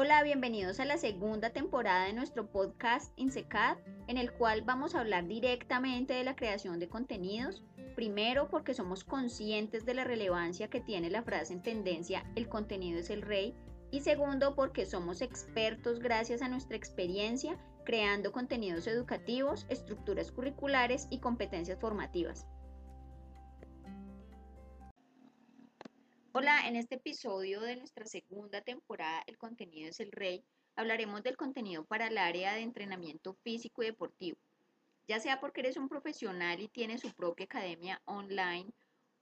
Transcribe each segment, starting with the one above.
Hola, bienvenidos a la segunda temporada de nuestro podcast INSECAD, en el cual vamos a hablar directamente de la creación de contenidos. Primero, porque somos conscientes de la relevancia que tiene la frase en tendencia El contenido es el rey. Y segundo, porque somos expertos gracias a nuestra experiencia creando contenidos educativos, estructuras curriculares y competencias formativas. Hola, en este episodio de nuestra segunda temporada, El contenido es el rey, hablaremos del contenido para el área de entrenamiento físico y deportivo. Ya sea porque eres un profesional y tienes su propia academia online,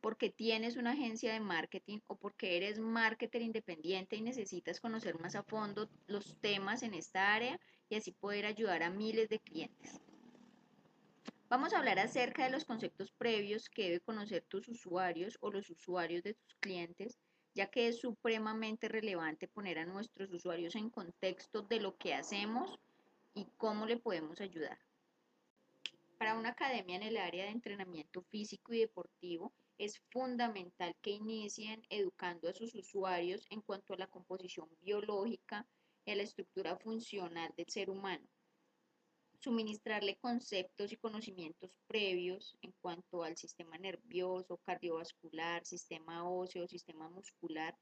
porque tienes una agencia de marketing o porque eres marketer independiente y necesitas conocer más a fondo los temas en esta área y así poder ayudar a miles de clientes. Vamos a hablar acerca de los conceptos previos que deben conocer tus usuarios o los usuarios de tus clientes, ya que es supremamente relevante poner a nuestros usuarios en contexto de lo que hacemos y cómo le podemos ayudar. Para una academia en el área de entrenamiento físico y deportivo, es fundamental que inicien educando a sus usuarios en cuanto a la composición biológica y a la estructura funcional del ser humano suministrarle conceptos y conocimientos previos en cuanto al sistema nervioso, cardiovascular, sistema óseo, sistema muscular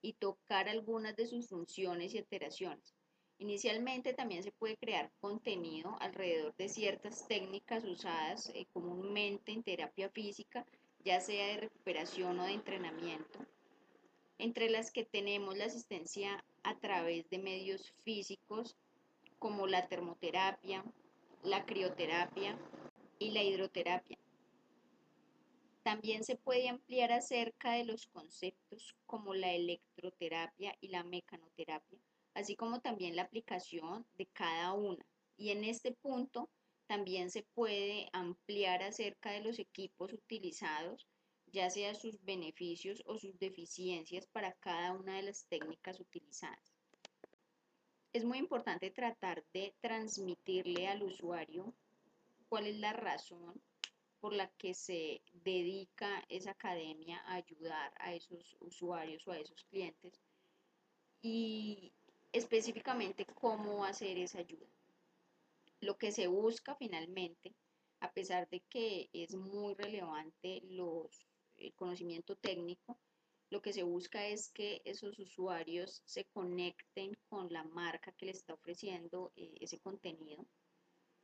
y tocar algunas de sus funciones y alteraciones. Inicialmente también se puede crear contenido alrededor de ciertas técnicas usadas eh, comúnmente en terapia física, ya sea de recuperación o de entrenamiento, entre las que tenemos la asistencia a través de medios físicos como la termoterapia, la crioterapia y la hidroterapia. También se puede ampliar acerca de los conceptos como la electroterapia y la mecanoterapia, así como también la aplicación de cada una. Y en este punto también se puede ampliar acerca de los equipos utilizados, ya sea sus beneficios o sus deficiencias para cada una de las técnicas utilizadas es muy importante tratar de transmitirle al usuario cuál es la razón por la que se dedica esa academia a ayudar a esos usuarios o a esos clientes y específicamente cómo hacer esa ayuda. Lo que se busca finalmente, a pesar de que es muy relevante los, el conocimiento técnico, lo que se busca es que esos usuarios se conecten con la marca que le está ofreciendo eh, ese contenido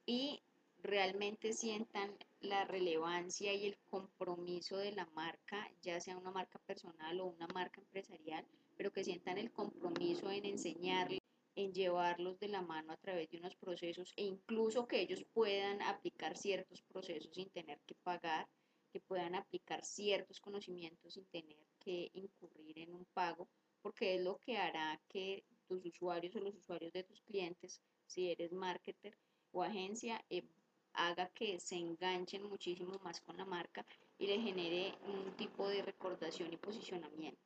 y realmente sientan la relevancia y el compromiso de la marca, ya sea una marca personal o una marca empresarial, pero que sientan el compromiso en enseñarles, en llevarlos de la mano a través de unos procesos e incluso que ellos puedan aplicar ciertos procesos sin tener que pagar, que puedan aplicar ciertos conocimientos sin tener que incurrir en un pago, porque es lo que hará que tus usuarios o los usuarios de tus clientes, si eres marketer o agencia, eh, haga que se enganchen muchísimo más con la marca y le genere un tipo de recordación y posicionamiento.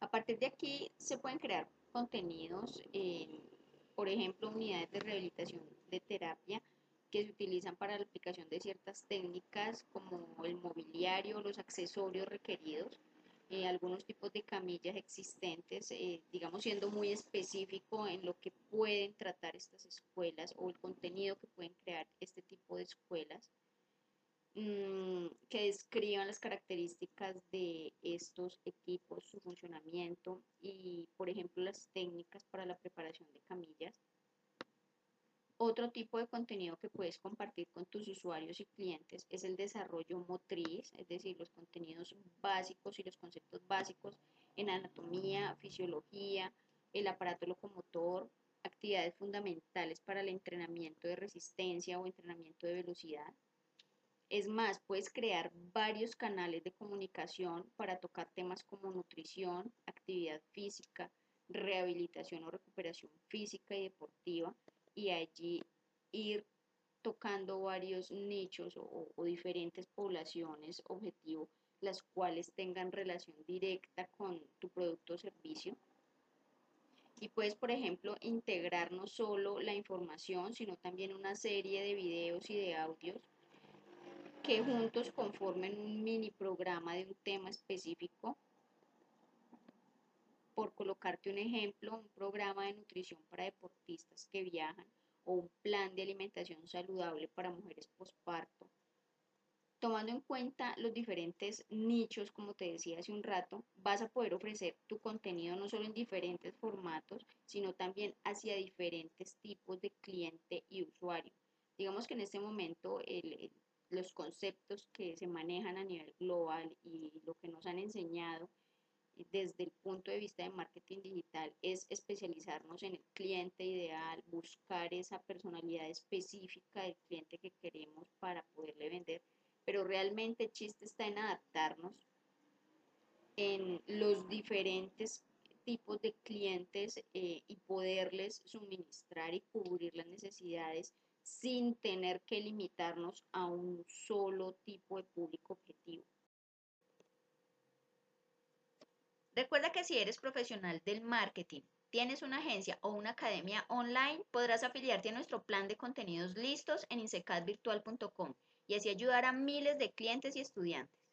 A partir de aquí se pueden crear contenidos, por ejemplo, unidades de rehabilitación de terapia que se utilizan para la aplicación de ciertas técnicas como el mobiliario, los accesorios requeridos, eh, algunos tipos de camillas existentes, eh, digamos siendo muy específico en lo que pueden tratar estas escuelas o el contenido que pueden crear este tipo de escuelas, mm, que describan las características de estos equipos, su funcionamiento y, por ejemplo, las técnicas para la preparación de camillas otro tipo de contenido que puedes compartir con tus usuarios y clientes es el desarrollo motriz, es decir, los contenidos básicos y los conceptos básicos en anatomía, fisiología, el aparato locomotor, actividades fundamentales para el entrenamiento de resistencia o entrenamiento de velocidad. Es más, puedes crear varios canales de comunicación para tocar temas como nutrición, actividad física, rehabilitación o recuperación física y deportiva y allí ir tocando varios nichos o, diferentes poblaciones objetivo, las cuales tengan relación directa con tu producto o servicio. Y puedes, por ejemplo, integrar no solo la información, sino también una serie de videos y de audios que juntos conformen un mini programa de un tema específico por colocarte un ejemplo, un programa de nutrición para deportistas que viajan o un plan de alimentación saludable para mujeres posparto. Tomando en cuenta los diferentes nichos, como te decía hace un rato, vas a poder ofrecer tu contenido no solo en diferentes formatos, sino también hacia diferentes tipos de cliente y usuario. Digamos que en este momento los conceptos que se manejan a nivel global y lo que nos han enseñado desde el punto de vista de marketing digital es especializarnos en el cliente ideal, buscar esa personalidad específica del cliente que queremos para poderle vender, pero realmente el chiste está en adaptarnos en los diferentes tipos de clientes eh, y poderles suministrar y cubrir las necesidades sin tener que limitarnos a un solo tipo de público objetivo. Recuerda que si eres profesional del marketing, tienes una agencia o una academia online, podrás afiliarte a nuestro plan de contenidos listos en insecadvirtual.com y así ayudar a miles de clientes y estudiantes.